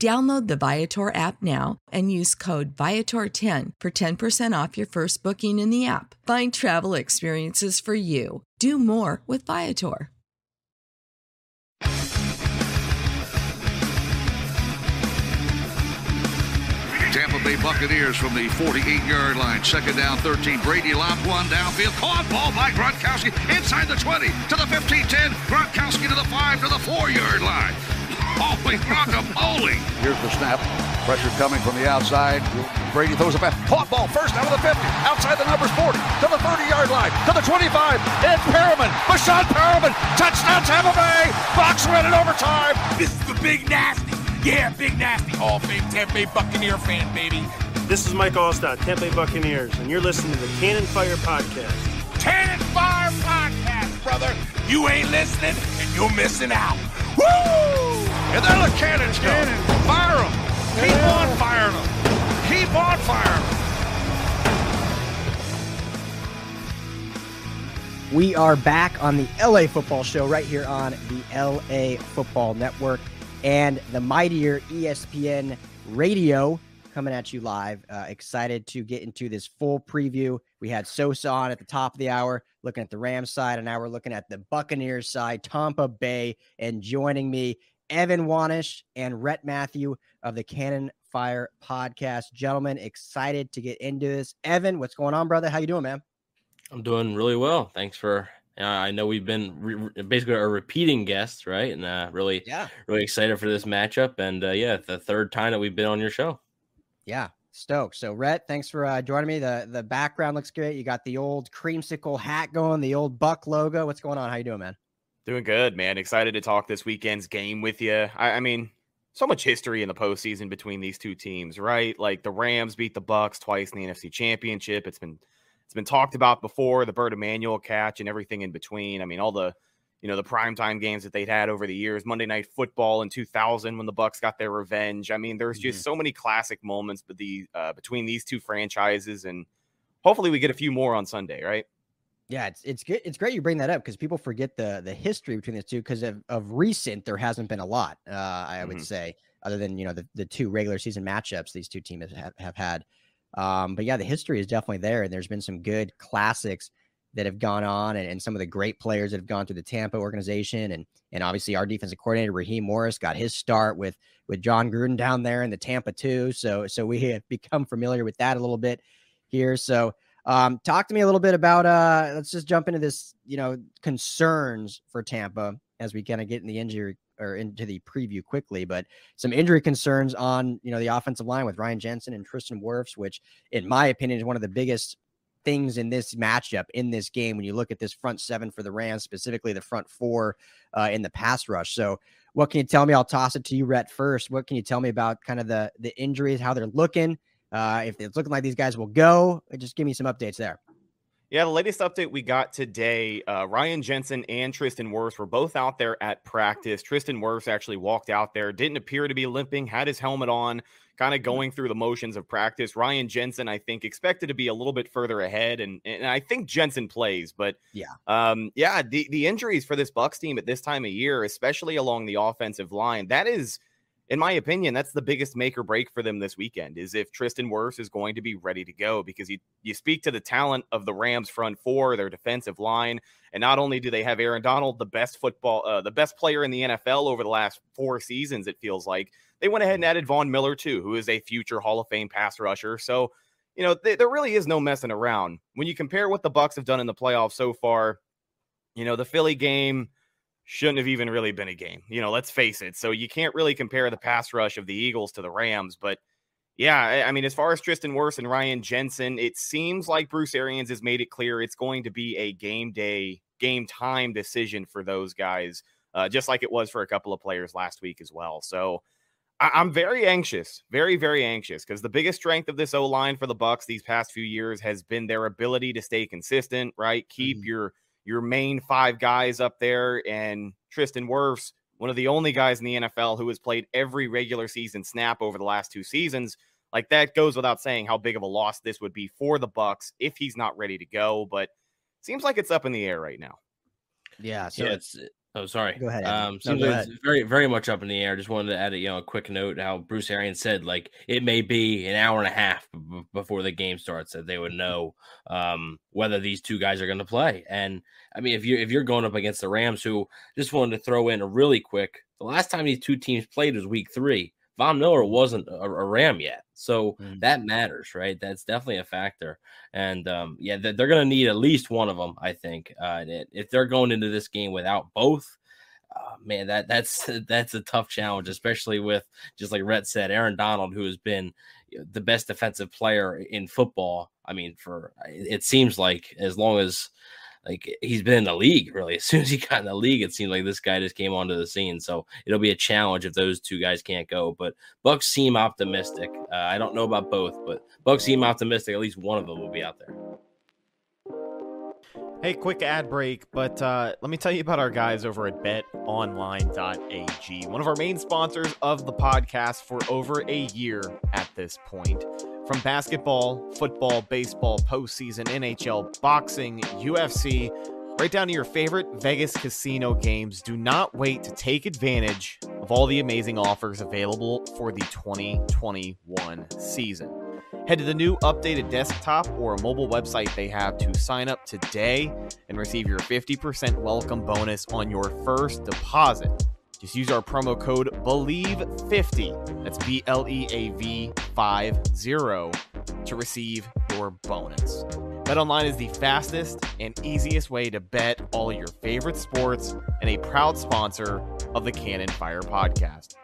Download the Viator app now and use code Viator10 for 10% off your first booking in the app. Find travel experiences for you. Do more with Viator. Tampa Bay Buccaneers from the 48-yard line. Second down, 13. Brady lobbed one downfield. Caught ball by Gronkowski inside the 20 to the 15-10. Gronkowski to the 5 to the 4-yard line. Holy guacamole! Here's the snap. Pressure coming from the outside. Brady throws a pass. Caught ball first out of the 50. Outside the numbers 40. To the 30-yard line. To the 25. It's Perriman. Breshad Perriman. Touchdown Tampa Bay. Bucs win in overtime. This is the big nasty. Yeah, big nasty. All of Fame Tampa Bay Buccaneer fan, baby. This is Mike Alstott, Tampa Bay Buccaneers, and you're listening to the Cannon Fire Podcast. Cannon Fire Podcast, brother. You ain't listening, and you're missing out. Woo! And there the cannons go. Fire them. Keep on firing them. Keep on firing them. We are back on the LA Football Show right here on the LA Football Network and the mightier ESPN Radio coming at you live. Uh, excited to get into this full preview. We had Sosa on at the top of the hour, looking at the Rams side, and now we're looking at the Buccaneers side, Tampa Bay. And joining me Evan Wanish and Rhett Matthew of the Cannon Fire podcast. Gentlemen, excited to get into this. Evan, what's going on, brother? How you doing, man? I'm doing really well. Thanks for. Uh, I know we've been re- basically a repeating guest, right? And uh, really, yeah, really excited for this matchup. And uh, yeah, the third time that we've been on your show. Yeah, stoked. So, Rhett, thanks for uh, joining me. the The background looks great. You got the old creamsicle hat going, the old Buck logo. What's going on? How you doing, man? Doing good, man. Excited to talk this weekend's game with you. I, I, mean, so much history in the postseason between these two teams, right? Like the Rams beat the Bucks twice in the NFC Championship. It's been it's been talked about before, the Bert Emanuel catch and everything in between. I mean, all the you know the primetime games that they'd had over the years, Monday Night Football in 2000 when the bucks got their revenge. I mean, there's just mm-hmm. so many classic moments, but the uh, between these two franchises, and hopefully we get a few more on Sunday, right? Yeah, it's it's good. It's great you bring that up because people forget the the history between the two. Because of, of recent, there hasn't been a lot. Uh, I mm-hmm. would say, other than you know the, the two regular season matchups these two teams have, have had. Um, but yeah, the history is definitely there, and there's been some good classics that have gone on, and, and some of the great players that have gone through the Tampa organization, and and obviously our defensive coordinator Raheem Morris got his start with with Jon Gruden down there in the Tampa too. So so we have become familiar with that a little bit here. So um, talk to me a little bit about uh let's just jump into this, you know, concerns for Tampa as we kind of get in the injury or into the preview quickly, but some injury concerns on you know the offensive line with Ryan Jensen and Tristan Wirfs, which in my opinion is one of the biggest things in this matchup in this game when you look at this front seven for the Rams, specifically the front four uh, in the pass rush. So, what can you tell me? I'll toss it to you, Rhett, first. What can you tell me about kind of the the injuries, how they're looking, uh, if it's looking like these guys will go, just give me some updates there. Yeah, the latest update we got today, uh, Ryan Jensen and Tristan Wirfs were both out there at practice. Tristan Wirfs actually walked out there, didn't appear to be limping, had his helmet on, kind of mm-hmm. going through the motions of practice. Ryan Jensen, I think, expected to be a little bit further ahead, and, and I think Jensen plays. But yeah, um, yeah, the, the injuries for this Bucks team at this time of year, especially along the offensive line, that is – in my opinion, that's the biggest make or break for them this weekend is if Tristan Wirfs is going to be ready to go because you you speak to the talent of the Rams front four, their defensive line, and not only do they have Aaron Donald, the best football, uh, the best player in the NFL over the last four seasons, it feels like they went ahead and added Von Miller too, who is a future Hall of Fame pass rusher. So, you know, th- there really is no messing around when you compare what the Bucks have done in the playoffs so far. You know, the Philly game shouldn't have even really been a game. You know, let's face it. So you can't really compare the pass rush of the Eagles to the Rams, but yeah, I mean, as far as Tristan Wirfs and Ryan Jensen, it seems like Bruce Arians has made it clear it's going to be a game day, game time decision for those guys, uh, just like it was for a couple of players last week as well. So I- am very anxious, very, very anxious, because the biggest strength of this O line for the Bucks these past few years has been their ability to stay consistent, right? Keep mm-hmm. your your main five guys up there, and Tristan Wirfs one of the only guys in the NFL who has played every regular season snap over the last two seasons. Like that goes without saying how big of a loss this would be for the Bucks if he's not ready to go, but seems like it's up in the air right now. Yeah, so yeah, it's Oh, sorry. Go ahead. Um, no, like it's very, very much up in the air. Just wanted to add a you know a quick note how Bruce Arians said like it may be an hour and a half b- before the game starts that they would know um, whether these two guys are going to play. And I mean, if you if you're going up against the Rams, who just wanted to throw in a really quick, the last time these two teams played was Week Three. Von Miller wasn't a, a Ram yet, so mm. that matters, right? That's definitely a factor. And um, yeah, they're, they're going to need at least one of them, I think. Uh, if they're going into this game without both, uh, man, that that's that's a tough challenge, especially with just like Rhett said, Aaron Donald, who has been the best defensive player in football. I mean, for it seems like as long as like he's been in the league really. As soon as he got in the league, it seemed like this guy just came onto the scene. So it'll be a challenge if those two guys can't go. But Bucks seem optimistic. Uh, I don't know about both, but Bucks seem optimistic. At least one of them will be out there. Hey, quick ad break, but uh, let me tell you about our guys over at betonline.ag, one of our main sponsors of the podcast for over a year at this point. From basketball, football, baseball, postseason, NHL, boxing, UFC, right down to your favorite Vegas casino games, do not wait to take advantage of all the amazing offers available for the 2021 season. Head to the new updated desktop or mobile website they have to sign up today and receive your 50% welcome bonus on your first deposit. Just use our promo code BELIEVE50, that's B L E A V 50, to receive your bonus. BetOnline is the fastest and easiest way to bet all your favorite sports and a proud sponsor of the Cannon Fire podcast.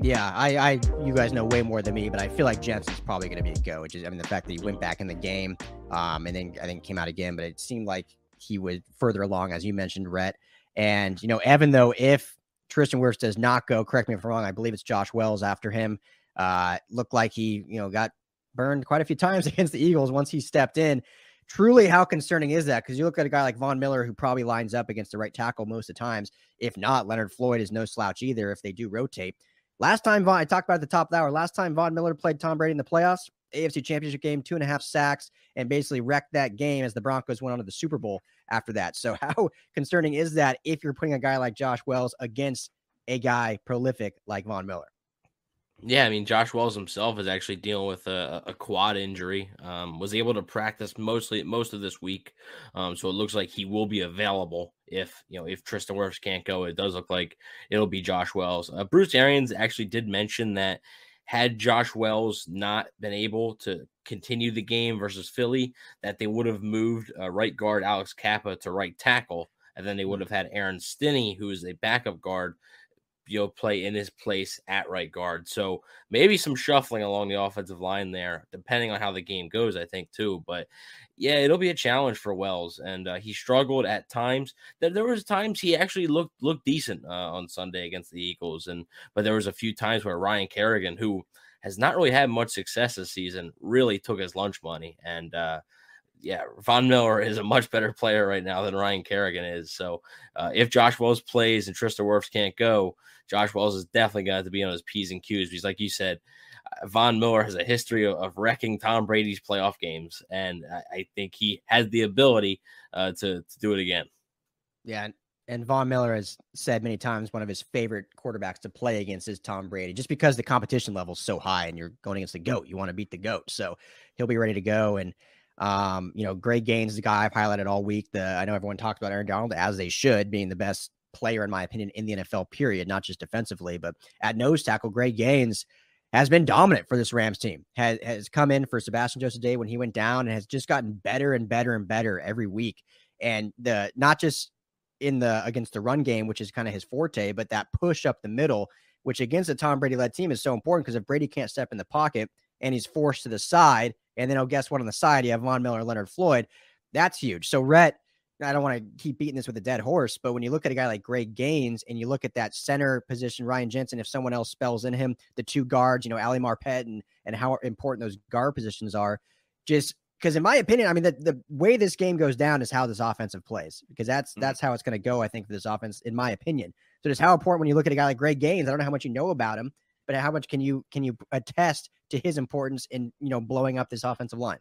Yeah, I, I, you guys know way more than me, but I feel like Jensen's probably going to be a go. Which is, I mean, the fact that he went back in the game, um, and then I think came out again, but it seemed like he was further along, as you mentioned, Rhett. And you know, Evan, though, if Tristan Wirfs does not go, correct me if I'm wrong. I believe it's Josh Wells after him. Uh, looked like he, you know, got burned quite a few times against the Eagles once he stepped in. Truly, how concerning is that? Because you look at a guy like Von Miller who probably lines up against the right tackle most of the times. If not, Leonard Floyd is no slouch either if they do rotate. Last time Von, I talked about at the top of the hour, last time Von Miller played Tom Brady in the playoffs, AFC Championship game, two and a half sacks, and basically wrecked that game as the Broncos went on to the Super Bowl after that. So, how concerning is that if you're putting a guy like Josh Wells against a guy prolific like Von Miller? Yeah, I mean, Josh Wells himself is actually dealing with a, a quad injury. Um, was able to practice mostly most of this week, um, so it looks like he will be available if you know if Tristan Wirfs can't go. It does look like it'll be Josh Wells. Uh, Bruce Arians actually did mention that had Josh Wells not been able to continue the game versus Philly, that they would have moved uh, right guard Alex Cappa to right tackle, and then they would have had Aaron Stinnie, who is a backup guard, you know, play in his place at right guard. So maybe some shuffling along the offensive line there, depending on how the game goes, I think too. But yeah, it'll be a challenge for Wells, and uh, he struggled at times. There, there was times he actually looked looked decent uh, on Sunday against the Eagles, and but there was a few times where Ryan Kerrigan, who has not really had much success this season, really took his lunch money and. uh yeah, Von Miller is a much better player right now than Ryan Kerrigan is. So uh, if Josh Wells plays and Tristan Wirfs can't go, Josh Wells is definitely going to have to be on his P's and Q's because, like you said, uh, Von Miller has a history of, of, wrecking Tom Brady's playoff games, and I, I think he has the ability uh, to, to do it again. Yeah, and Von Miller has said many times one of his favorite quarterbacks to play against is Tom Brady, just because the competition level is so high, and you're going against the goat. You want to beat the goat, so he'll be ready to go. And um, you know, Greg Gaines, the guy I've highlighted all week. The I know everyone talked about Aaron Donald as they should, being the best player in my opinion in the NFL. Period, not just defensively, but at nose tackle, Greg Gaines has been dominant for this Rams team. Has has come in for Sebastian Joseph Day when he went down, and has just gotten better and better and better every week. And the not just in the against the run game, which is kind of his forte, but that push up the middle, which against a Tom Brady led team is so important because if Brady can't step in the pocket and he's forced to the side, and then oh, guess what on the side? You have Von Miller, Leonard Floyd. That's huge. So Rhett, I don't want to keep beating this with a dead horse, but when you look at a guy like Greg Gaines and you look at that center position, Ryan Jensen, if someone else spells in him, the two guards, you know, Ali Marpet and and how important those guard positions are, just because in my opinion, I mean the, the way this game goes down is how this offensive plays because that's mm-hmm. that's how it's going to go. I think for this offense, in my opinion. So just how important when you look at a guy like Greg Gaines. I don't know how much you know about him, but how much can you can you attest to his importance in you know blowing up this offensive line?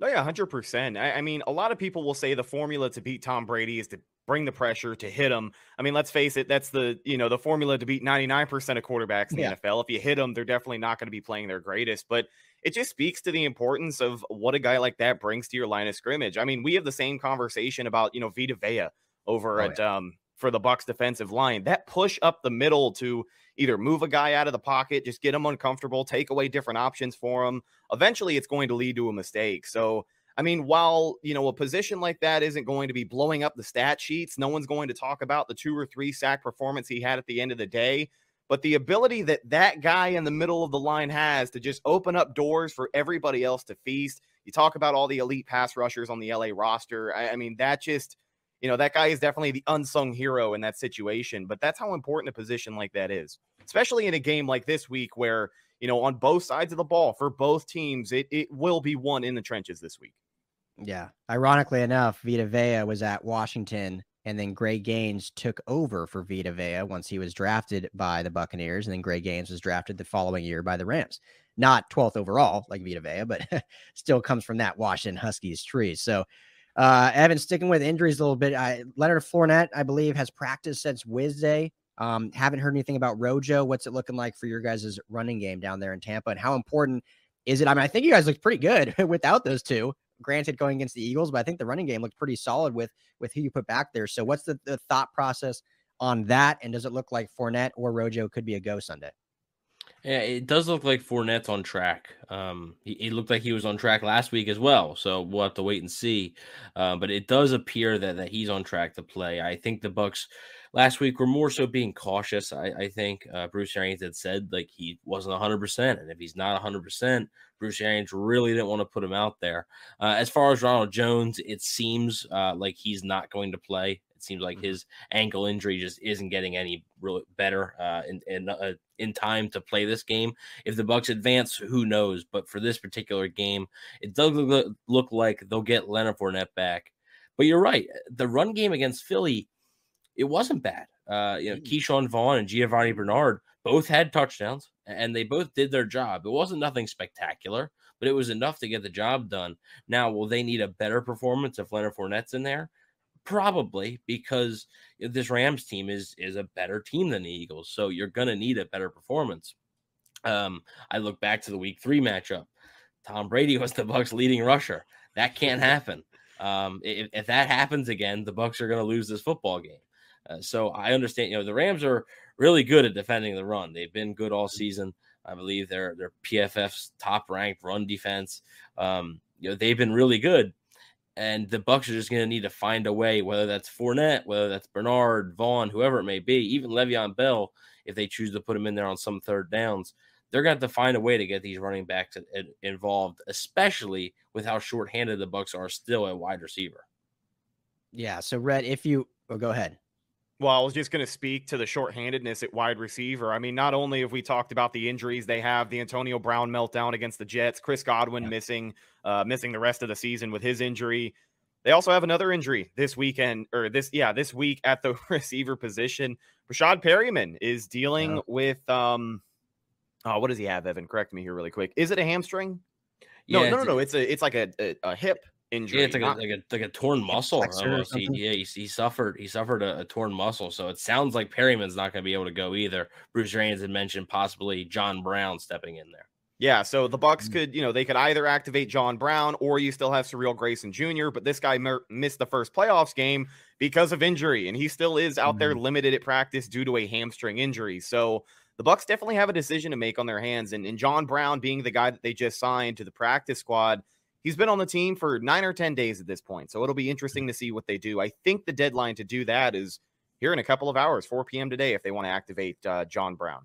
No, yeah, hundred percent. I, I mean, a lot of people will say the formula to beat Tom Brady is to bring the pressure to hit him. I mean, let's face it, that's the you know the formula to beat ninety nine percent of quarterbacks in the yeah. NFL. If you hit them, they're definitely not going to be playing their greatest. But it just speaks to the importance of what a guy like that brings to your line of scrimmage. I mean, we have the same conversation about you know Vita Vea over oh, at yeah. um for the Bucks defensive line. That push up the middle to either move a guy out of the pocket, just get him uncomfortable, take away different options for him. Eventually, it's going to lead to a mistake. So, I mean, while you know a position like that isn't going to be blowing up the stat sheets, no one's going to talk about the two or three sack performance he had at the end of the day. But the ability that that guy in the middle of the line has to just open up doors for everybody else to feast. You talk about all the elite pass rushers on the LA roster. I, I mean, that just you know, that guy is definitely the unsung hero in that situation. But that's how important a position like that is, especially in a game like this week where, you know, on both sides of the ball for both teams, it, it will be won in the trenches this week. Yeah. Ironically enough, Vita Vea was at Washington and then Greg Gaines took over for Vita Vea once he was drafted by the Buccaneers. And then Greg Gaines was drafted the following year by the Rams. Not 12th overall like Vita Vea, but still comes from that Washington Huskies tree. So uh, Evan, sticking with injuries a little bit. I, Leonard Fournette, I believe, has practiced since Wednesday. Um, haven't heard anything about Rojo. What's it looking like for your guys' running game down there in Tampa? And how important is it? I mean, I think you guys looked pretty good without those two. Granted, going against the Eagles, but I think the running game looked pretty solid with with who you put back there. So, what's the, the thought process on that? And does it look like Fournette or Rojo could be a go Sunday? Yeah, it does look like Fournette's on track. Um, he, he, looked like he was on track last week as well, so we'll have to wait and see. Uh, but it does appear that that he's on track to play. I think the Bucks last week were more so being cautious. I, I think uh, Bruce Arians had said like he wasn't 100, percent and if he's not 100, percent Bruce Arians really didn't want to put him out there. Uh, as far as Ronald Jones, it seems uh, like he's not going to play. Seems like mm-hmm. his ankle injury just isn't getting any really better uh, in in, uh, in time to play this game. If the Bucks advance, who knows? But for this particular game, it does look, look like they'll get Leonard Fournette back. But you're right, the run game against Philly, it wasn't bad. Uh, you know, mm-hmm. Vaughn and Giovani Bernard both had touchdowns, and they both did their job. It wasn't nothing spectacular, but it was enough to get the job done. Now, will they need a better performance if Leonard Fournette's in there? Probably because this Rams team is is a better team than the Eagles, so you're gonna need a better performance. Um, I look back to the Week Three matchup. Tom Brady was the Bucks' leading rusher. That can't happen. Um, if, if that happens again, the Bucks are going to lose this football game. Uh, so I understand. You know, the Rams are really good at defending the run. They've been good all season. I believe they're they're PFF's top ranked run defense. Um, you know, they've been really good and the Bucks are just going to need to find a way, whether that's Fournette, whether that's Bernard, Vaughn, whoever it may be, even Le'Veon Bell, if they choose to put him in there on some third downs, they're going to have to find a way to get these running backs involved, especially with how shorthanded the Bucks are still at wide receiver. Yeah. So, Rhett, if you oh, go ahead. Well, I was just going to speak to the shorthandedness at wide receiver. I mean, not only have we talked about the injuries they have, the Antonio Brown meltdown against the Jets, Chris Godwin yeah. missing, uh, missing the rest of the season with his injury. They also have another injury this weekend, or this, yeah, this week at the receiver position. Breshad Perriman is dealing yeah. with, um, oh, what does he have, Evan? Correct me here really quick. Is it a hamstring? No, yeah, no, no, no. It's a, it's like a, a, a hip injury. Yeah, it's like, a, like, a, like a torn muscle. He, yeah, he, he, suffered he suffered a, a, torn muscle. So it sounds like Perriman's not going to be able to go either. Bruce Arians had mentioned possibly John Brown stepping in there. Yeah, so the Bucs mm. could, you know, they could either activate John Brown or you still have Cyril Grayson Jr., but this guy mer- missed the first playoffs game because of injury and he still is out mm-hmm. there limited at practice due to a hamstring injury. So the Bucks definitely have a decision to make on their hands and, and John Brown being the guy that they just signed to the practice squad – he's been on the team for nine or 10 days at this point. So it'll be interesting to see what they do. I think the deadline to do that is here in a couple of hours, 4 p.m. today, if they want to activate uh, John Brown.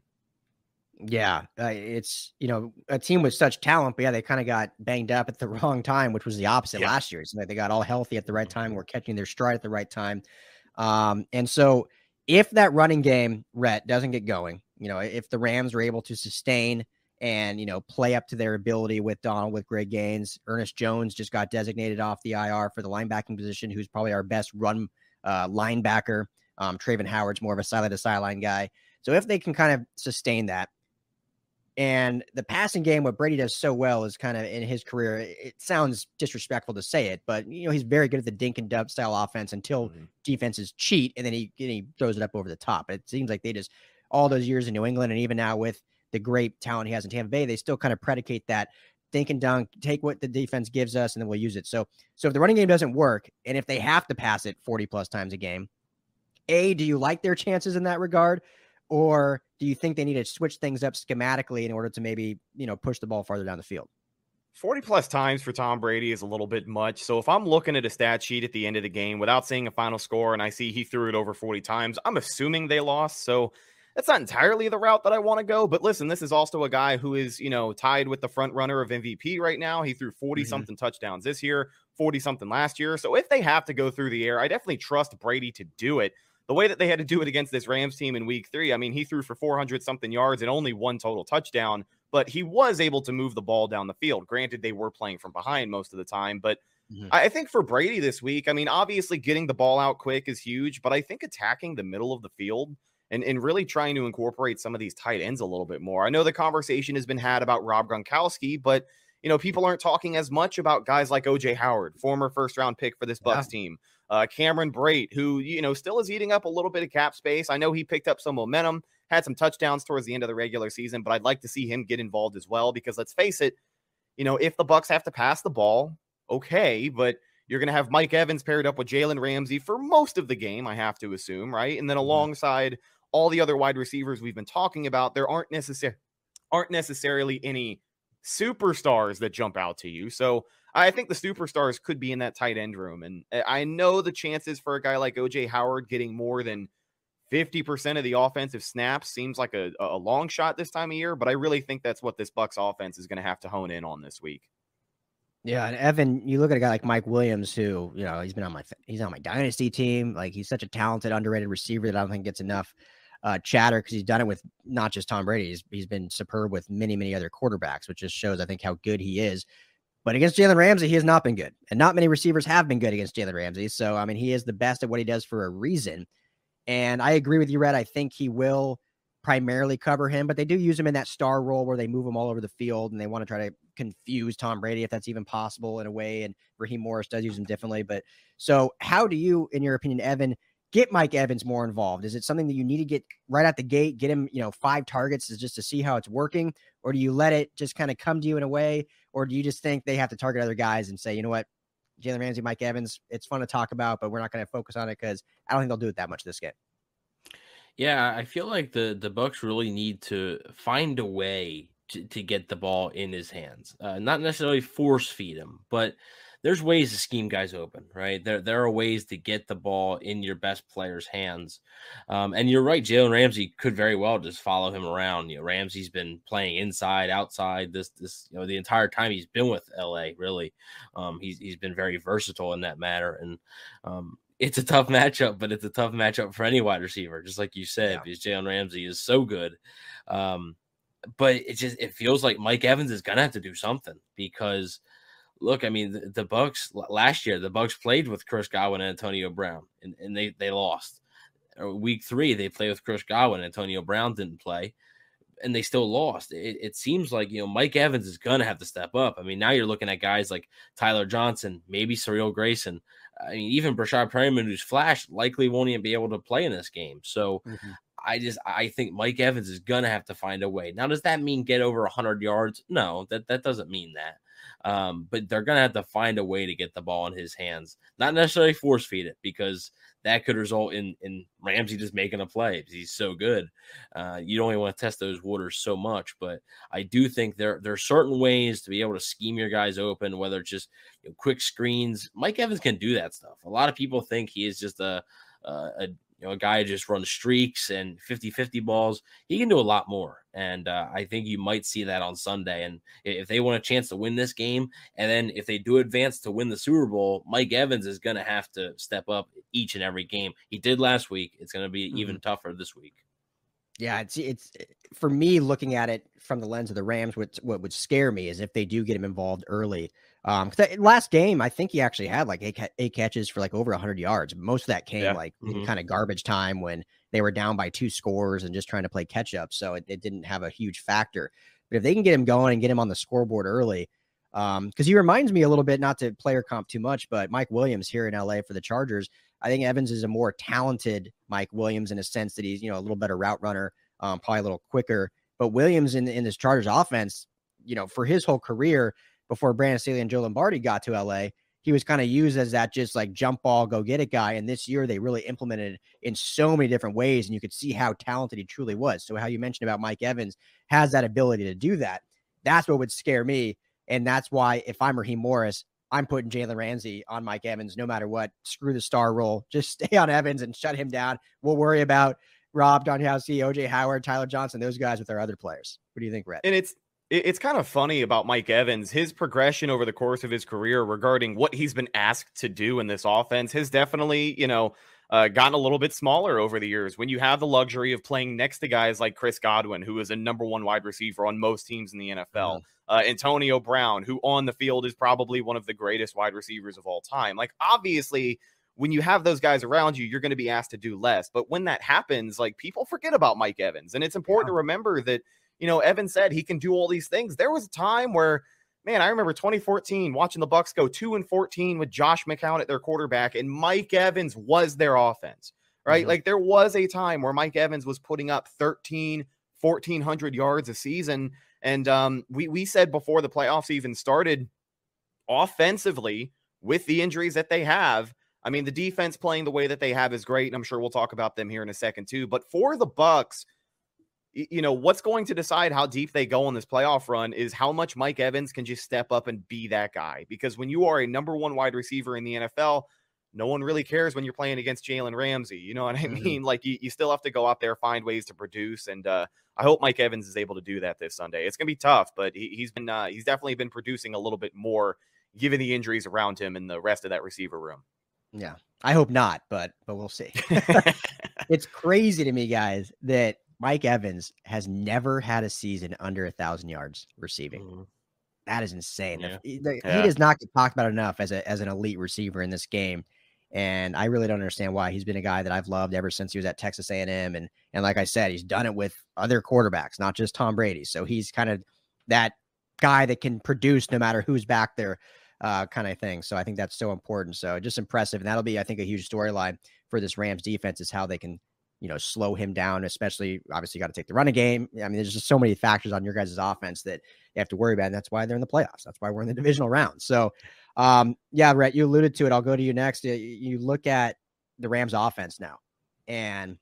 Yeah, uh, it's you know a team with such talent, but yeah, they kind of got banged up at the wrong time, which was the opposite yeah. last year. So they got all healthy at the right time, were catching their stride at the right time, um, and so if that running game, Rhett, doesn't get going, you know, if the Rams are able to sustain and you know play up to their ability with Donald, with Greg Gaines, Ernest Jones just got designated off the IR for the linebacking position, who's probably our best run uh, linebacker. Um, Travin Howard's more of a sideline to sideline guy. So if they can kind of sustain that, and the passing game, what Brady does so well is kind of in his career. It sounds disrespectful to say it, but you know he's very good at the dink and dub style offense until mm-hmm. defenses cheat, and then he and he throws it up over the top. It seems like they just all those years in New England, and even now with the great talent he has in Tampa Bay, they still kind of predicate that dink and dunk, take what the defense gives us, and then we'll use it. So, so if the running game doesn't work, and if they have to pass it forty plus times a game, a do you like their chances in that regard? or do you think they need to switch things up schematically in order to maybe you know push the ball farther down the field 40 plus times for Tom Brady is a little bit much. So if I'm looking at a stat sheet at the end of the game without seeing a final score and I see he threw it over 40 times, I'm assuming they lost. So that's not entirely the route that I want to go. But listen, this is also a guy who is, you know, tied with the front runner of MVP right now. He threw 40 mm-hmm. something touchdowns this year, 40 something last year. So if they have to go through the air, I definitely trust Brady to do it the way that they had to do it against this Rams team in week three, I mean, he threw for 400 something yards and only one total touchdown, but he was able to move the ball down the field. Granted, they were playing from behind most of the time, but mm-hmm. I think for Brady this week, I mean, obviously getting the ball out quick is huge, but I think attacking the middle of the field and, and really trying to incorporate some of these tight ends a little bit more. I know the conversation has been had about Rob Gronkowski, but you know, people aren't talking as much about guys like OJ Howard, former first round pick for this Bucks yeah. team. Uh, Cameron Brate, who, you know, still is eating up a little bit of cap space. I know he picked up some momentum, had some touchdowns towards the end of the regular season, but I'd like to see him get involved as well because let's face it, you know, if the Bucks have to pass the ball, okay, but you're going to have Mike Evans paired up with Jalen Ramsey for most of the game, I have to assume, right? And then mm-hmm. alongside all the other wide receivers we've been talking about, there aren't necessarily aren't necessarily any superstars that jump out to you. So I think the superstars could be in that tight end room. And eh, I know the chances for a guy like OJ Howard getting more than 50% of the offensive snaps seems like a, a long shot this time of year, but I really think that's what this Bucks offense is going to have to hone in on this week. Yeah, and Evan, you look at a guy like Mike Williams, who you know he's been on my he's on my dynasty team. Like he's such a talented, underrated receiver that I don't think gets enough uh, chatter because he's done it with not just Tom Brady. He's, he's been superb with many, many other quarterbacks, which just shows, I think, how good he is. But against Jalen Ramsey, he has not been good. And not many receivers have been good against Jalen Ramsey. So, I mean, he is the best at what he does for a reason. And I agree with you, Rhett. I think he will primarily cover him, but they do use him in that star role where they move him all over the field and they want to try to confuse Tom Brady if that's even possible in a way. And Raheem Morris does use him differently. But so, how do you, in your opinion, Evan, get Mike Evans more involved? Is it something that you need to get right out the gate, get him, you know, five targets is just to see how it's working? Or do you let it just kind of come to you in a way? Or do you just think they have to target other guys and say, you know what, Jalen Ramsey, Mike Evans, it's fun to talk about, but we're not going to focus on it because I don't think they'll do it that much this game. Yeah, I feel like the the Bucks really need to find a way to, to get the ball in his hands. Uh, not necessarily force feed him, but there's ways to scheme guys open, right? There there are ways to get the ball in your best player's hands. Um, and you're right, Jalen Ramsey could very well just follow him around. You know, Ramsey's been playing inside, outside this this you know the entire time he's been with LA. Really, um, he's he's been very versatile in that matter, and um, it's a tough matchup, but it's a tough matchup for any wide receiver, just like you said, yeah. because Jalen Ramsey is so good. Um, but it just it feels like Mike Evans is gonna have to do something because look, I mean, the, the, Bucks last year, the Bucks played with Chris Godwin and Antonio Brown, and, and they they lost. Uh, week three, they played with Chris Godwin. Antonio Brown didn't play, and they still lost. It, it seems like you know Mike Evans is gonna have to step up. I mean, now you're looking at guys like Tyler Johnson, maybe Cyril Grayson. I mean, even Breshad Perriman, who's flashed, likely won't even be able to play in this game. So. Mm-hmm. I just I think Mike Evans is gonna have to find a way. Now, does that mean get over 100 yards? No, that that doesn't mean that. Um, but they're gonna have to find a way to get the ball in his hands, not necessarily force feed it, because that could result in in Ramsey just making a play he's so good. Uh, you don't even want to test those waters so much, but I do think there there are certain ways to be able to scheme your guys open, whether it's just you know, quick screens. Mike Evans can do that stuff. A lot of people think he is just a a you know, a guy just runs streaks and 50 50 balls. He can do a lot more. And uh, I think you might see that on Sunday. And if they want a chance to win this game, and then if they do advance to win the Super Bowl, Mike Evans is going to have to step up each and every game. He did last week. It's going to be mm-hmm. even tougher this week. Yeah, it's it's for me looking at it from the lens of the Rams. What what would scare me is if they do get him involved early. Um, cause last game I think he actually had like eight, eight catches for like over hundred yards. Most of that came yeah. like mm-hmm. kind of garbage time when they were down by two scores and just trying to play catch up. So it, it didn't have a huge factor. But if they can get him going and get him on the scoreboard early, um, because he reminds me a little bit, not to player comp too much, but Mike Williams here in LA for the Chargers. I think Evans is a more talented Mike Williams in a sense that he's, you know, a little better route runner, um, probably a little quicker. But Williams in, in this Chargers offense, you know, for his whole career before Brandon Staley and Joe Lombardi got to LA, he was kind of used as that just like jump ball, go get it guy. And this year they really implemented in so many different ways. And you could see how talented he truly was. So, how you mentioned about Mike Evans has that ability to do that. That's what would scare me. And that's why if I'm Raheem Morris, I'm putting Jalen Ramsey on Mike Evans no matter what. Screw the star role. Just stay on Evans and shut him down. We'll worry about Rob Gronkowski, OJ Howard, Tyler Johnson, those guys with our other players. What do you think, Rhett? And it's it's kind of funny about Mike Evans. His progression over the course of his career regarding what he's been asked to do in this offense has definitely, you know, uh, gotten a little bit smaller over the years. When you have the luxury of playing next to guys like Chris Godwin, who is a number one wide receiver on most teams in the NFL, mm-hmm. uh, Antonio Brown, who on the field is probably one of the greatest wide receivers of all time. Like, obviously, when you have those guys around you, you're going to be asked to do less. But when that happens, like people forget about Mike Evans. And it's important yeah. to remember that, you know, Evan said he can do all these things. There was a time where man, I remember 2014 watching the Bucks go 2 and 14 with Josh McCown at their quarterback and Mike Evans was their offense. Right? Mm-hmm. Like there was a time where Mike Evans was putting up 13 1400 yards a season and um, we we said before the playoffs even started offensively with the injuries that they have I mean, the defense playing the way that they have is great, and I'm sure we'll talk about them here in a second too. But for the Bucs, you know, what's going to decide how deep they go on this playoff run is how much Mike Evans can just step up and be that guy. Because when you are a number one wide receiver in the NFL, no one really cares when you're playing against Jalen Ramsey. You know what I mm-hmm. mean? Like you, you still have to go out there, find ways to produce. And uh, I hope Mike Evans is able to do that this Sunday. It's gonna be tough, but he, has been uh, he's definitely been producing a little bit more given the injuries around him and the rest of that receiver room. Yeah. I hope not, but but we'll see. it's crazy to me, guys, that Mike Evans has never had a season under a thousand yards receiving. Mm-hmm. That is insane. Yeah. He, the, yeah. he, does not get talked about enough as a as an elite receiver in this game. And I really don't understand why he's been a guy that I've loved ever since he was at Texas A&M. And and like I said, he's done it with other quarterbacks, not just Tom Brady. So he's kind of that guy that can produce no matter who's back there, uh, kind of thing. So I think that's so important. So just impressive, and that'll be I think a huge storyline for this Rams defense is how they can you know, slow him down, especially obviously you got to take the running game. I mean, there's just so many factors on your guys' offense that you have to worry about. And that's why they're in the playoffs. That's why we're in the divisional round. So, um, yeah, Rhett, you alluded to it. I'll go to you next. You look at the Rams offense now and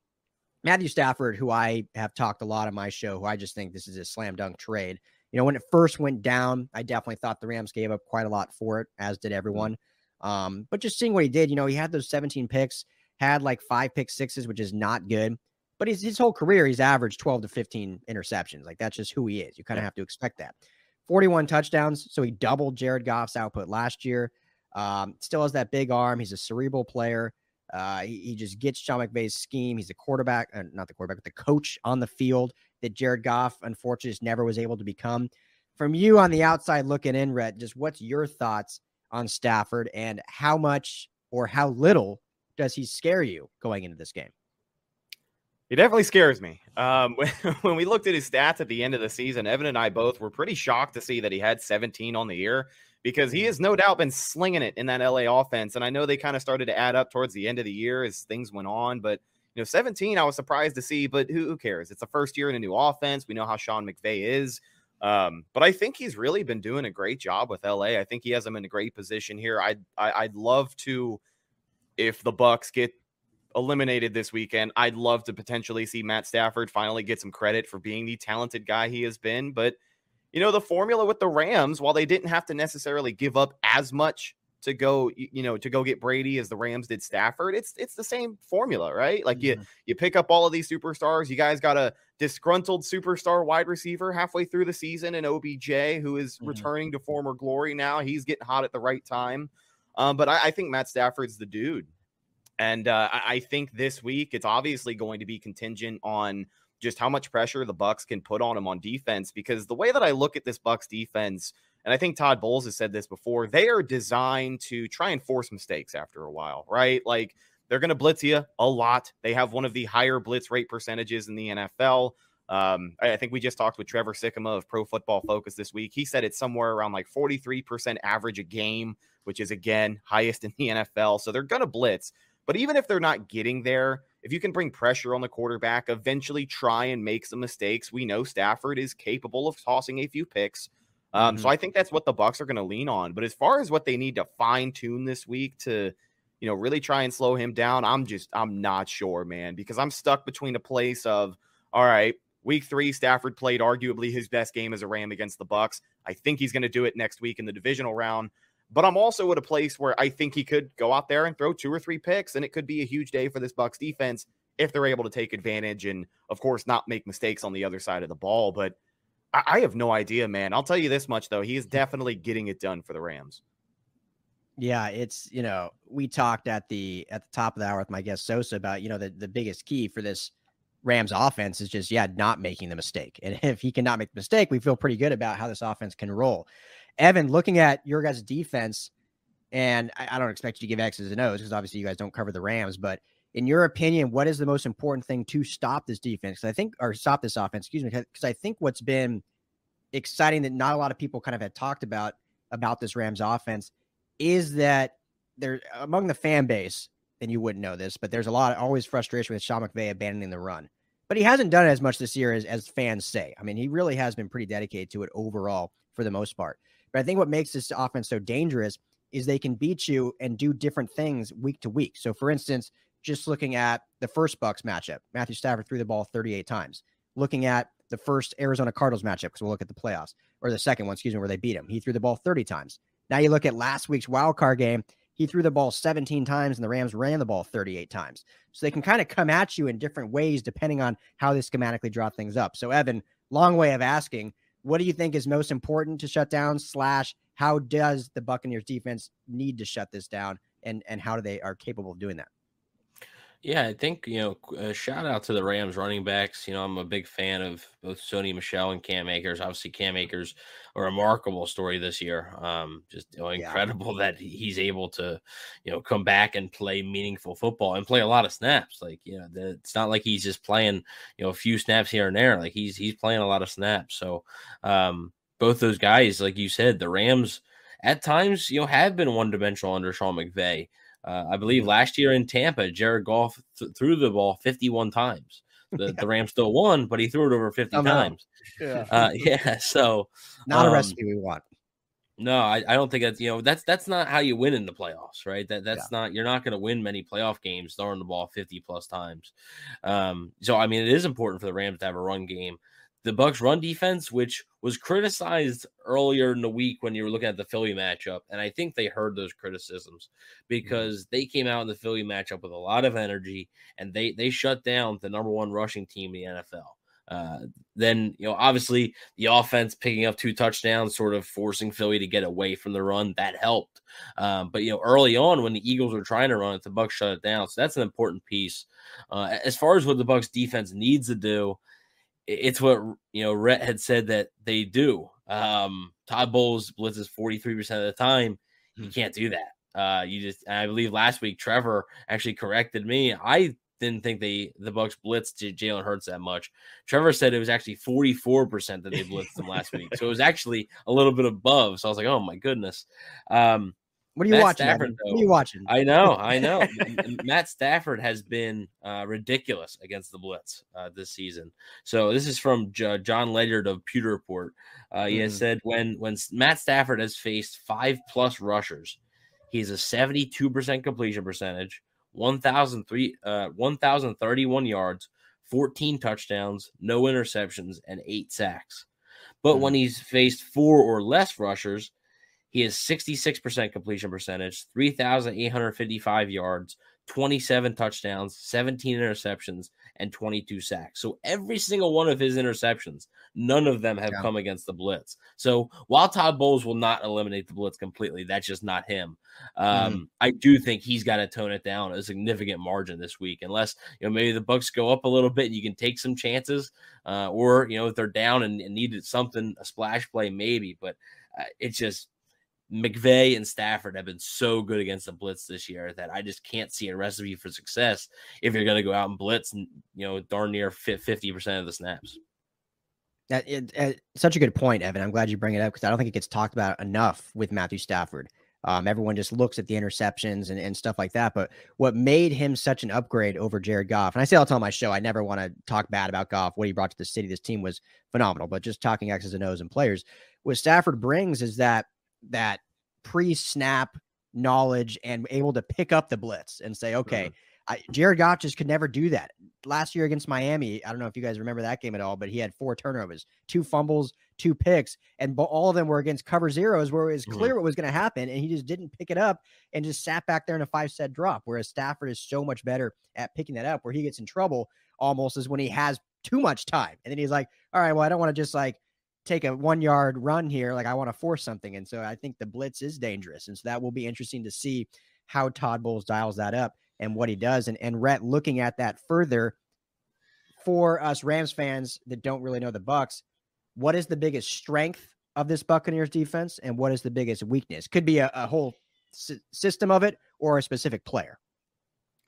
Matthew Stafford, who I have talked a lot on my show, who I just think this is a slam dunk trade. You know, when it first went down, I definitely thought the Rams gave up quite a lot for it, as did mm-hmm. everyone. Um, but just seeing what he did, you know, he had those 17 picks had like five pick sixes, which is not good. But his, his whole career, he's averaged 12 to 15 interceptions. Like that's just who he is. You kind of yeah. have to expect that. 41 touchdowns. So he doubled Jared Goff's output last year. Um, still has that big arm. He's a cerebral player. Uh, he, he, just gets Sean McVay's scheme. He's the quarterback, uh, not the quarterback, but the coach on the field that Jared Goff, unfortunately, just never was able to become. From you on the outside looking in, Rhett, just what's your thoughts on Stafford and how much or how little does he scare you going into this game? He definitely scares me. Um, when, when, we looked at his stats at the end of the season, Evan and I both were pretty shocked to see that he had 17 on the year because he mm-hmm. has no doubt been slinging it in that LA offense. And I know they kind of started to add up towards the end of the year as things went on, but you know, 17, I was surprised to see, but who, who cares? It's the first year in a new offense. We know how Sean McVay is. Um, but I think he's really been doing a great job with LA. I think he has them in a great position here. I'd, I, would i would love to if the Bucks get eliminated this weekend. I'd love to potentially see Matt Stafford finally get some credit for being the talented guy he has been. But, you know, the formula with the Rams, while they didn't have to necessarily give up as much to go, you know, to go get Brady as the Rams did Stafford, it's it's the same formula, right? Like mm-hmm. you you pick up all of these superstars. You guys got a disgruntled superstar wide receiver halfway through the season and OBJ, who is mm-hmm. returning to former glory now. He's getting hot at the right time. Um, but I, I think Matt Stafford's the dude. And uh, I think this week it's obviously going to be contingent on just how much pressure the Bucks can put on him on defense. Because the way that I look at this Bucks defense, and I think Todd Bowles has said this before, they are designed to try and force mistakes after a while, right? Like they're going to blitz you a lot. They have one of the higher blitz rate percentages in the NFL. Um, I think we just talked with Trevor Sikkema of Pro Football Focus this week. He said it's somewhere around like 43% average a game, which is again highest in the NFL. So they're going to blitz. But even if they're not getting there, if you can bring pressure on the quarterback, eventually try and make some mistakes. We know Stafford is capable of tossing a few picks. Um, mm-hmm. So I think that's what the Bucks are going to lean on. But as far as what they need to fine tune this week to, you know, really try and slow him down, I'm just I'm not sure, man, because I'm stuck between a place of all right, week three, Stafford played arguably his best game as a Ram against the Bucks. I think he's going to do it next week in the divisional round. But I'm also at a place where I think he could go out there and throw two or three picks, and it could be a huge day for this Bucs defense if they're able to take advantage and, of course, not make mistakes on the other side of the ball. But I, I have no idea, man. I'll tell you this much though: he is definitely getting it done for the Rams. Yeah, it's you know we talked at the at the top of the hour with my guest Sosa about you know the the biggest key for this Rams offense is just yeah not making the mistake, and if he cannot make the mistake, we feel pretty good about how this offense can roll. Evan, looking at your guys' defense, and I, I don't expect you to give X's and O's because obviously you guys don't cover the Rams, but in your opinion, what is the most important thing to stop this defense? I think, or stop this offense, excuse me, because I think what's been exciting that not a lot of people kind of had talked about about this Rams offense is that there among the fan base, and you wouldn't know this, but there's a lot of always frustration with Sean McVay abandoning the run. But he hasn't done it as much this year as, as fans say. I mean, he really has been pretty dedicated to it overall for the most part. But I think what makes this offense so dangerous is they can beat you and do different things week to week. So, for instance, just looking at the first Bucks matchup, Matthew Stafford threw the ball 38 times. Looking at the first Arizona Cardinals matchup, because we'll look at the playoffs, or the second one, excuse me, where they beat him. He threw the ball 30 times. Now you look at last week's wild card game. He threw the ball 17 times and the Rams ran the ball 38 times. So they can kind of come at you in different ways depending on how they schematically draw things up. So, Evan, long way of asking, what do you think is most important to shut down? Slash, how does the Buccaneers defense need to shut this down, and and how do they are capable of doing that? Yeah, I think you know. A shout out to the Rams running backs. You know, I'm a big fan of both Sony Michel and Cam Akers. Obviously, Cam Akers, a remarkable story this year. Um, just you know, incredible yeah. that he's able to, you know, come back and play meaningful football and play a lot of snaps. Like, you know, the, it's not like he's just playing, you know, a few snaps here and there. Like he's he's playing a lot of snaps. So, um, both those guys, like you said, the Rams at times, you know, have been one dimensional under Sean McVay. Uh, I believe last year in Tampa, Jared Goff th- threw the ball 51 times. The, yeah. the Rams still won, but he threw it over 50 oh, times. Yeah. Uh, yeah. So not um, a recipe we want. No, I, I don't think that's you know that's that's not how you win in the playoffs, right? That that's yeah. not you're not going to win many playoff games throwing the ball 50 plus times. Um, so I mean it is important for the Rams to have a run game the Bucks run defense, which was criticized earlier in the week when you were looking at the Philly matchup, and I think they heard those criticisms mm-hmm. because they came out in the Philly matchup with a lot of energy and they they shut down the number one rushing team in the NFL. Uh, then you know, obviously, the offense picking up two touchdowns, sort of forcing Philly to get away from the run, that helped. Um, but you know, early on when the Eagles were trying to run it, the Bucks shut it down. So that's an important piece. Uh, as far as what the Bucks defense needs to do, it's what you know Rhett had said that they do. Um, Todd Bowles blitzes 43% of the time. You hmm. can't do that. Uh, you just I believe last week Trevor actually corrected me. I didn't think they the Bucs blitzed Jalen Hurts that much. Trevor said it was actually 44% that they blitzed them last week. So it was actually a little bit above. So I was like, oh my goodness. Um, what are you Matt watching? Stafford, though, what are you watching? I know, I know. Matt Stafford has been uh, ridiculous against the blitz uh, this season. So this is from J- Jon Ledyard of Pewter Report. Uh, he mm. has mm-hmm. said when when Matt Stafford has faced five plus rushers, he has a seventy two percent completion percentage, 1,003 uh 1,031 yards, 14 touchdowns, no interceptions, and eight sacks. But mm-hmm. when he's faced four or less rushers, he has 66% completion percentage, 3,855 yards, 27 touchdowns, 17 interceptions, and 22 sacks. So every single one of his interceptions, none of them have yeah. come against the blitz. So while Todd Bowles will not eliminate the blitz completely, that's just not him. Um, mm. I do think he's got to tone it down a significant margin this week, unless you know maybe the Bucks go up a little bit and you can take some chances, uh, or you know if they're down and, and needed something a splash play maybe, but uh, it's just McVay and Stafford have been so good against the blitz this year that I just can't see a recipe for success if you're going to go out and blitz and you know darn near 50% of the snaps. That it, it, such a good point, Evan. I'm glad you bring it up because I don't think it gets talked about enough with Matthew Stafford. Um, everyone just looks at the interceptions and, and stuff like that. But what made him such an upgrade over Jared Goff, and I say I'll tell my show, I never want to talk bad about Goff. What he brought to the city, this team was phenomenal. But just talking X's and O's and players, what Stafford brings is that that pre-snap knowledge and able to pick up the blitz and say, okay, mm-hmm. I, Jared Goff just could never do that. Last year against Miami, I don't know if you guys remember that game at all, but he had four turnovers, two fumbles, two picks, and all of them were against cover zeros where it was clear mm-hmm. what was going to happen, and he just didn't pick it up and just sat back there in a five set drop. Whereas Stafford is so much better at picking that up. Where he gets in trouble almost is when he has too much time, and then he's like, "All right, well, I don't want to just like take a one yard run here. Like I want to force something. And so I think the blitz is dangerous. And so that will be interesting to see how Todd Bowles dials that up and what he does. And, and Rhett looking at that further for us Rams fans that don't really know the Bucks, what is the biggest strength of this Buccaneers defense and what is the biggest weakness? Could be a, a whole s- system of it or a specific player.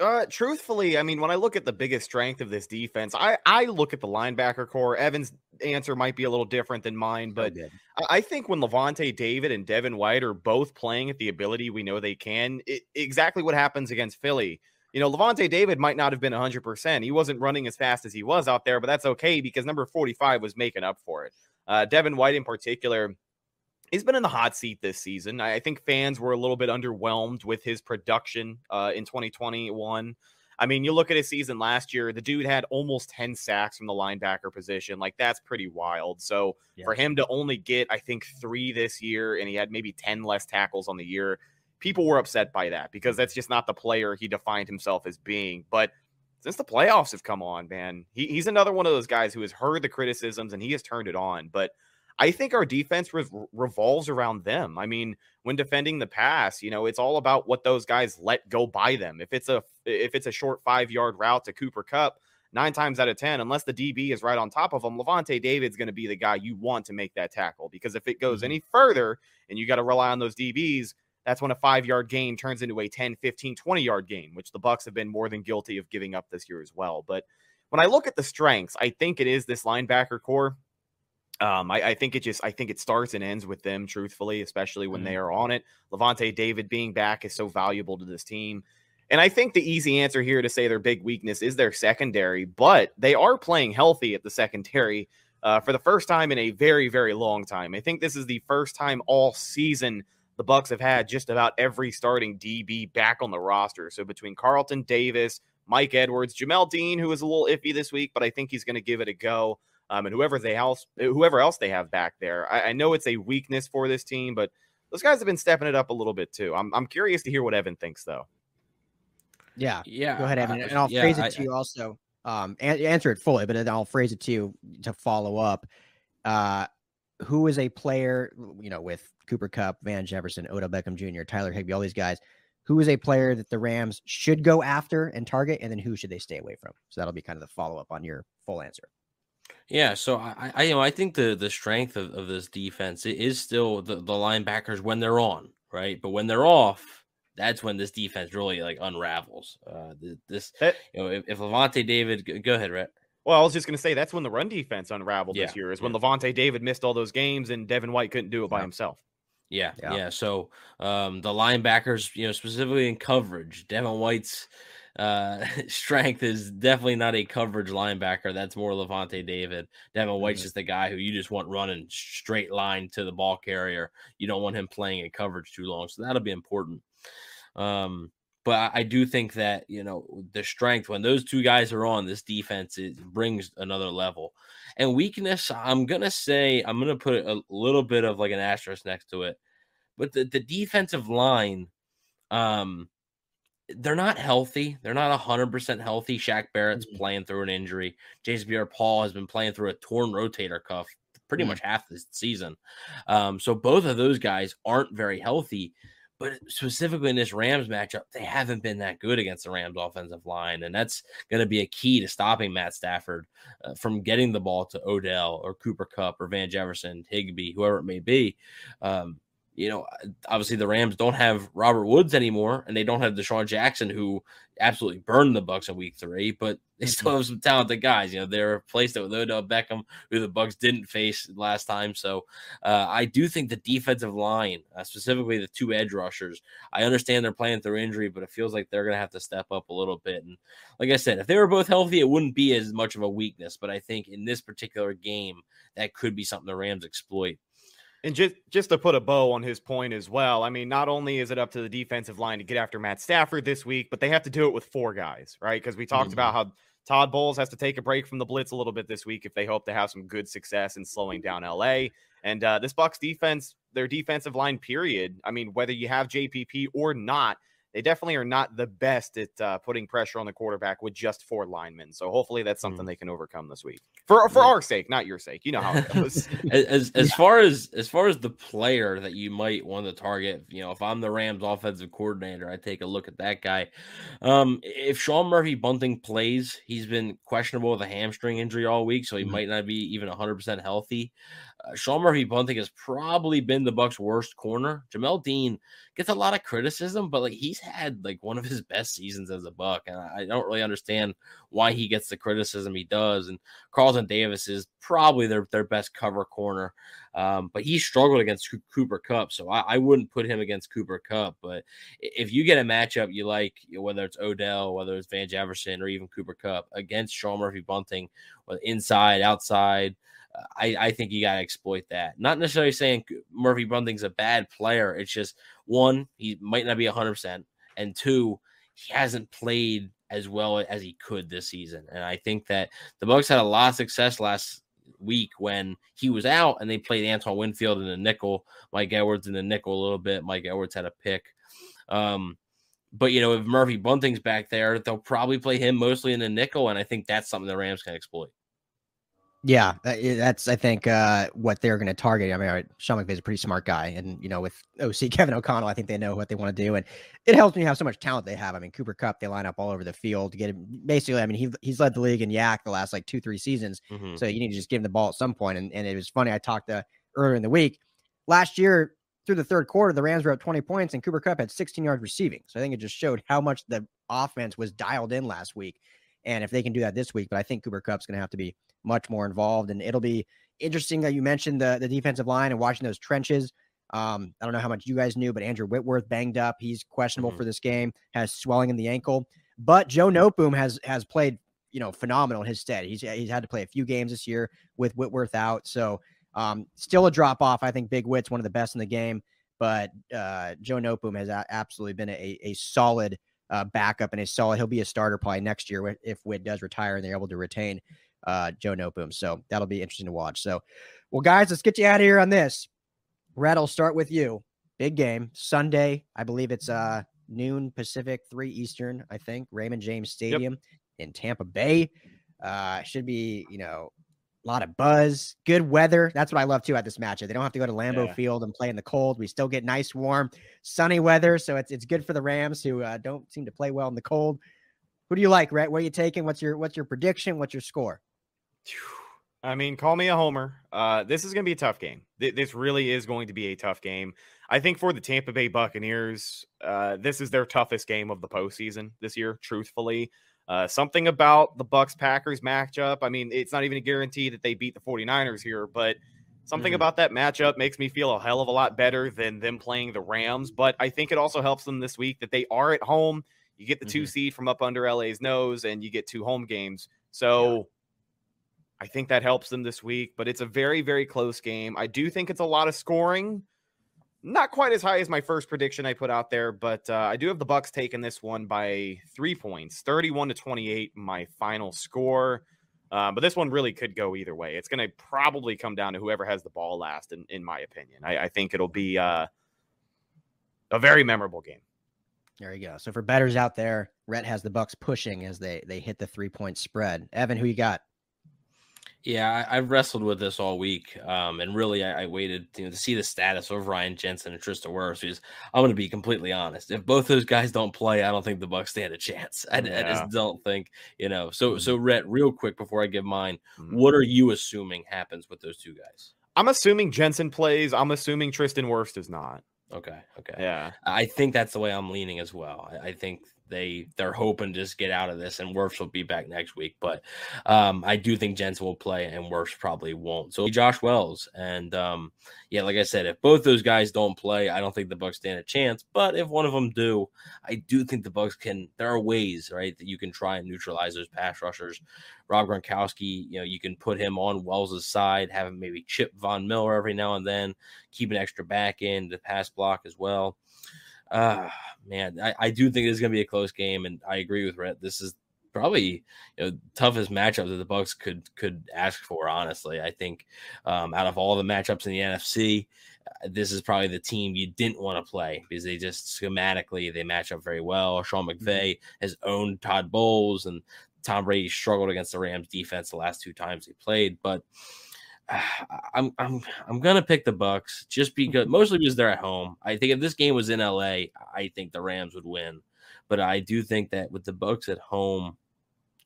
Uh, truthfully, I mean, when I look at the biggest strength of this defense, I I look at the linebacker corps. Evan's answer might be a little different than mine, but I, I think when Lavonte David and Devin White are both playing at the ability we know they can, it, exactly what happens against Philly. You know, Lavonte David might not have been 100%. He wasn't running as fast as he was out there, but that's okay because number 45 was making up for it. Uh, Devin White, in particular, he's been in the hot seat this season. I, think fans were a little bit underwhelmed with his production uh, in 2021. I mean, you look at his season last year, the dude had almost 10 sacks from the linebacker position. Like, that's pretty wild. So, yeah. for him to only get, I think, three this year, and he had maybe 10 less tackles on the year, people were upset by that because that's just not the player he defined himself as being. But since the playoffs have come on, man, he, he's another one of those guys who has heard the criticisms and he has turned it on. But I think our defense re- revolves around them. I mean, when defending the pass, you know, it's all about what those guys let go by them. If it's a if it's a short five yard route to Cooper Kupp, nine times out of ten, unless the DB is right on top of him, Lavonte David's going to be the guy you want to make that tackle. Because if it goes mm-hmm. any further and you got to rely on those DBs, that's when a five yard gain turns into a 10, 15, 20 yard gain, which the Bucks have been more than guilty of giving up this year as well. But when I look at the strengths, I think it is this linebacker corps. Um, I, I, think it just I think it starts and ends with them, truthfully, especially when mm-hmm. they are on it. Lavonte David being back is so valuable to this team. And I think the easy answer here to say their big weakness is their secondary, but they are playing healthy at the secondary uh, for the first time in a very, very long time. I think this is the first time all season the Bucks have had just about every starting DB back on the roster. So between Carlton Davis, Mike Edwards, Jamel Dean, who was a little iffy this week, but I think he's going to give it a go um, and whoever they else whoever else they have back there. I, I, know it's a weakness for this team, but those guys have been stepping it up a little bit too. I'm I'm curious to hear what Evan thinks though. Yeah, yeah. Go ahead, Evan, and I'll yeah, phrase it I, to you also. Um, answer it fully, but then I'll phrase it to you to follow up. Uh, who is a player, you know, with Cooper Kupp, Van Jefferson, Odell Beckham Jr., Tyler Higbee, all these guys, who is a player that the Rams should go after and target, and then who should they stay away from? So that'll be kind of the follow up on your full answer. Yeah, so I, I, you know, I think the the strength of, of this defense is still the, the linebackers when they're on, right? But when they're off, that's when this defense really like unravels. Uh, this, that, you know, if, if Lavonte David, go ahead, Rhett. Well, I was just going to say that's when the run defense unraveled yeah, this year. Is when Lavonte David missed all those games and Devin White couldn't do it by yeah. himself. Yeah, yeah, yeah. So um, the linebackers, you know, specifically in coverage, Devin White's uh, strength is definitely not a coverage linebacker. That's more Lavonte David. Devin White's mm-hmm. just the guy who you just want running straight line to the ball carrier. You don't want him playing in coverage too long. So that'll be important. Um, but I, I do think that you know the strength when those two guys are on, this defense it brings another level. And weakness, I'm gonna say I'm gonna put a little bit of like an asterisk next to it, but the the defensive line, um, they're not healthy. They're not 100% healthy. Shaq Barrett's mm-hmm. playing through an injury. Jason Pierre Paul has been playing through a torn rotator cuff pretty mm-hmm. much half the season. Um, so both of those guys aren't very healthy. But specifically in this Rams matchup, they haven't been that good against the Rams offensive line. And that's going to be a key to stopping Matt Stafford uh, from getting the ball to Odell or Cooper Kupp or Van Jefferson, Higbee, whoever it may be. Um, you know, obviously the Rams don't have Robert Woods anymore, and they don't have DeSean Jackson, who absolutely burned the Bucks in Week Three. But they still mm-hmm. have some talented guys. You know, they're replaced it with Odell Beckham, who the Bucks didn't face last time. So uh, I do think the defensive line, uh, specifically the two edge rushers, I understand they're playing through injury, but it feels like they're going to have to step up a little bit. And like I said, if they were both healthy, it wouldn't be as much of a weakness. But I think in this particular game, that could be something the Rams exploit. And just just to put a bow on his point as well, I mean, not only is it up to the defensive line to get after Matt Stafford this week, but they have to do it with four guys, right? Because we talked mm-hmm. about how Todd Bowles has to take a break from the blitz a little bit this week if they hope to have some good success in slowing down LA. And uh, this Bucs defense, their defensive line, period. I mean, whether you have JPP or not, they definitely are not the best at uh, putting pressure on the quarterback with just four linemen. So hopefully that's something mm. they can overcome this week for for our sake, not your sake. You know how it goes. as as yeah. far as as far as the player that you might want to target, you know, if I'm the Rams offensive coordinator, I take a look at that guy. Um, if Sean Murphy Bunting plays, he's been questionable with a hamstring injury all week, so he mm-hmm. might not be even 100 percent healthy. Uh, Sean Murphy Bunting has probably been the Bucks' worst corner. Jamel Dean gets a lot of criticism, but like he's had like one of his best seasons as a Buck, and I, don't really understand why he gets the criticism he does. And Carlton Davis is probably their their best cover corner, um, but he struggled against Cooper Kupp, so I, I, wouldn't put him against Cooper Kupp. But if you get a matchup you like, whether it's Odell, whether it's Van Jefferson, or even Cooper Kupp against Sean Murphy Bunting, inside, outside. I, I think you got to exploit that. Not necessarily saying Murphy Bunting's a bad player. It's just one, he might not be 100%, and two, he hasn't played as well as he could this season. And I think that the Bucks had a lot of success last week when he was out and they played Antoine Winfield in the nickel, Mike Edwards in the nickel a little bit. Mike Edwards had a pick. Um, but you know, if Murphy Bunting's back there, they'll probably play him mostly in the nickel, and I think that's something the Rams can exploit. Yeah, that's I think uh, what they're going to target. I mean, Sean McVay's a pretty smart guy, and you know, with OC Kevin O'Connell, I think they know what they want to do, and it helps me have so much talent they have. I mean, Cooper Kupp, they line up all over the field to get him. Basically, I mean, he he's led the league in YAC the last like two three seasons, mm-hmm. so you need to just give him the ball at some point. And and it was funny. I talked to earlier in the week last year through the third quarter, the Rams were up 20 points, and Cooper Kupp had 16 yards receiving. So I think it just showed how much the offense was dialed in last week, and if they can do that this week, but I think Cooper Kupp's going to have to be much more involved. And it'll be interesting that you mentioned the, the defensive line and watching those trenches. Um, I don't know how much you guys knew, but Andrew Whitworth banged up. He's questionable mm-hmm. for this game, has swelling in the ankle. But Joe Noteboom has has played, you know, phenomenal in his stead. He's he's had to play a few games this year with Whitworth out. So um, still a drop off. I think Big Whit's one of the best in the game, but uh, Joe Noteboom has a- absolutely been a, a solid uh, backup and a solid. He'll be a starter probably next year if Whit does retire and they're able to retain uh, Joe Noteboom. So that'll be interesting to watch. So, well, guys, let's get you out of here on this. Rhett, I'll start with you. Big game Sunday. I believe it's uh noon Pacific, three Eastern. I think Raymond James Stadium yep. in Tampa Bay. Uh, should be you know a lot of buzz, good weather. That's what I love too at this matchup. They don't have to go to Lambeau yeah. Field and play in the cold. We still get nice, warm, sunny weather. So it's it's good for the Rams who uh, don't seem to play well in the cold. Who do you like, Rhett? Where are you taking? What's your what's your prediction? What's your score? I mean, call me a homer. Uh, this is going to be a tough game. Th- this really is going to be a tough game. I think for the Tampa Bay Buccaneers, uh, this is their toughest game of the postseason this year. Truthfully, uh, something about the Bucks Packers matchup. I mean, it's not even a guarantee that they beat the 49ers here, but something mm-hmm. about that matchup makes me feel a hell of a lot better than them playing the Rams. But I think it also helps them this week that they are at home. You get the mm-hmm. two seed from up under LA's nose, and you get two home games. So. Yeah I think that helps them this week, but it's a very, very close game. I do think it's a lot of scoring, not quite as high as my first prediction I put out there, but uh, I do have the Bucks taking this one by three points, 31 to 28, my final score. Uh, but this one really could go either way. It's going to probably come down to whoever has the ball last, in, in my opinion. I, I think it'll be uh, a very memorable game. There you go. So for betters out there, Rhett has the Bucks pushing as they they hit the three point spread. Evan, who you got? Yeah, I, have wrestled with this all week, um, and really, I, I waited you know, to see the status of Ryan Jensen and Tristan Wirfs. Because I'm going to be completely honest, if both those guys don't play, I don't think the Bucks stand a chance. I, yeah. I just don't think, you know. So, mm-hmm. so Rhett, real quick before I give mine, mm-hmm. what are you assuming happens with those two guys? I'm assuming Jensen plays. I'm assuming Tristan Wirfs does not. Okay. Okay. Yeah. I think that's the way I'm leaning as well. I, I think they they're hoping to just get out of this, and Wirfs will be back next week. But um, I do think Jensen will play, and Wirfs probably won't. So Josh Wells, and um, yeah, like I said, if both those guys don't play, I don't think the Bucks stand a chance. But if one of them do, I do think the Bucks can. There are ways, right, that you can try and neutralize those pass rushers. Rob Gronkowski, you know, you can put him on Wells' side, have him maybe chip Von Miller every now and then, keep an extra back in the pass block as well. Uh, man, I, I do think it's going to be a close game, and I agree with Rhett. This is probably you know toughest matchup that the Bucks could could ask for. Honestly, I think um, out of all the matchups in the NFC, uh, this is probably the team you didn't want to play because they just schematically they match up very well. Sean mm-hmm. McVay has owned Todd Bowles, and Tom Brady struggled against the Rams defense the last two times he played, but. I'm I'm I'm gonna pick the Bucks just because mostly because they're at home. I think if this game was in LA, I think the Rams would win. But I do think that with the Bucks at home,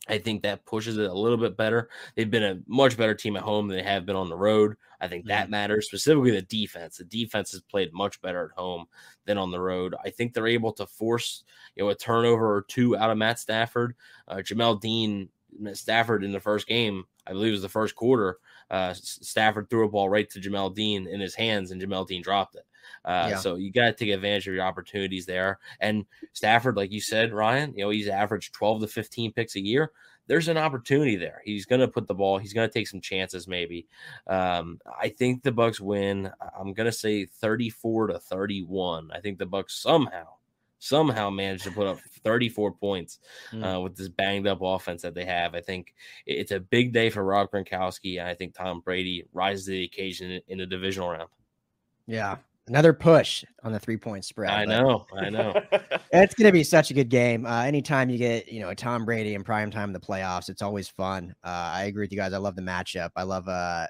I think that pushes it a little bit better. They've been a much better team at home than they have been on the road. I think that mm-hmm. matters, specifically the defense. The defense has played much better at home than on the road. I think they're able to force, you know, a turnover or two out of Matt Stafford. Uh, Jamel Dean, Stafford in the first game, I believe it was the first quarter, uh, Stafford threw a ball right to Jamel Dean in his hands, and Jamel Dean dropped it. Uh, yeah. So you got to take advantage of your opportunities there. And Stafford, like you said, Ryan, you know he's averaged 12 to 15 picks a year. There's an opportunity there. He's going to put the ball. He's going to take some chances. Maybe. Um, I think the Bucks win. I'm going to say 34 to 31. I think the Bucks somehow somehow managed to put up 34 points mm. uh, with this banged up offense that they have. I think it's a big day for Rob Gronkowski, and I think Tom Brady rises to the occasion in the divisional round. Yeah, another push on the three point spread. I know, I know. it's going to be such a good game. Uh, anytime you get you know a Tom Brady in prime time in the playoffs, it's always fun. Uh, I agree with you guys. I love the matchup. I love uh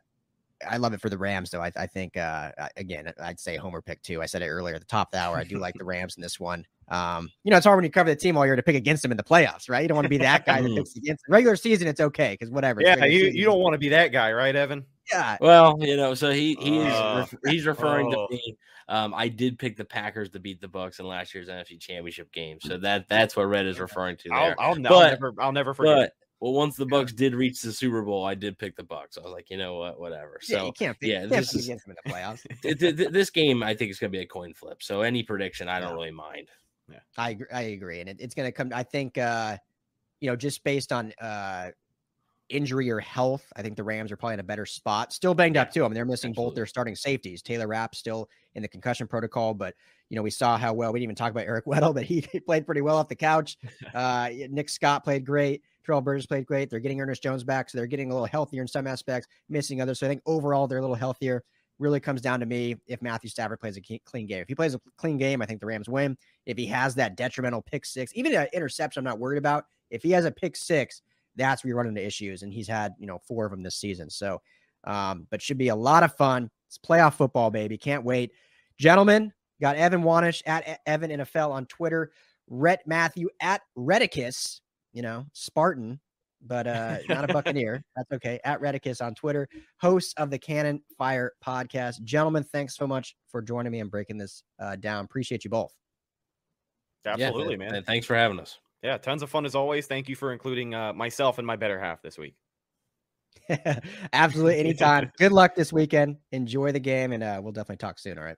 I love it for the Rams, though. I, I think uh, again, I'd say Homer pick two. I said it earlier at the top of the hour. I do like the Rams in this one. Um, you know, it's hard when you cover the team all year to pick against them in the playoffs, right? You don't want to be that guy that picks against them. regular season. It's okay because whatever. Yeah, you, you don't want to be that guy, right, Evan? Yeah. Well, you know, so he he is uh, he's referring oh. to me. Um, I did pick the Packers to beat the Bucks in last year's NFC Championship game, so that that's what Rhett is referring to there. I'll, I'll, but, I'll never I'll never forget. But, well, once the Bucks did reach the Super Bowl, I did pick the Bucks. I was like, you know what, whatever. So yeah, you can't pick, yeah, you this is against them in the playoffs. this game, I think, is going to be a coin flip. So any prediction, I don't yeah. really mind. Yeah, I agree. I agree, and it, it's going to come. I think, uh, you know, just based on uh, injury or health, I think the Rams are probably in a better spot. Still banged yeah, up too. I mean, they're missing absolutely. both their starting safeties. Taylor Rapp still in the concussion protocol, but you know, we saw how well we didn't even talk about Eric Weddle, but he, he played pretty well off the couch. Uh, Nick Scott played great. Terrell Burgess played great. They're getting Ernest Jones back, so they're getting a little healthier in some aspects, missing others. So I think overall they're a little healthier. Really comes down to me if Matthew Stafford plays a clean game. If he plays a clean game, I think the Rams win. If he has that detrimental pick six, even an interception, I'm not worried about. If he has a pick six, that's where you run into issues. And he's had, you know, four of them this season. So, um, but should be a lot of fun. It's playoff football, baby. Can't wait. Gentlemen, got Evan Wanish at Evan NFL on Twitter, Rhett Matthew at Redicus, you know, Spartan but uh, not a Buccaneer. That's okay. At Redicus on Twitter, host of the Cannon Fire podcast. Gentlemen, thanks so much for joining me and breaking this uh, down. Appreciate you both. Absolutely, yeah, man. Thanks for having us. Yeah, tons of fun as always. Thank you for including uh, myself and my better half this week. Absolutely, anytime. Good luck this weekend. Enjoy the game, and uh, we'll definitely talk soon. All right.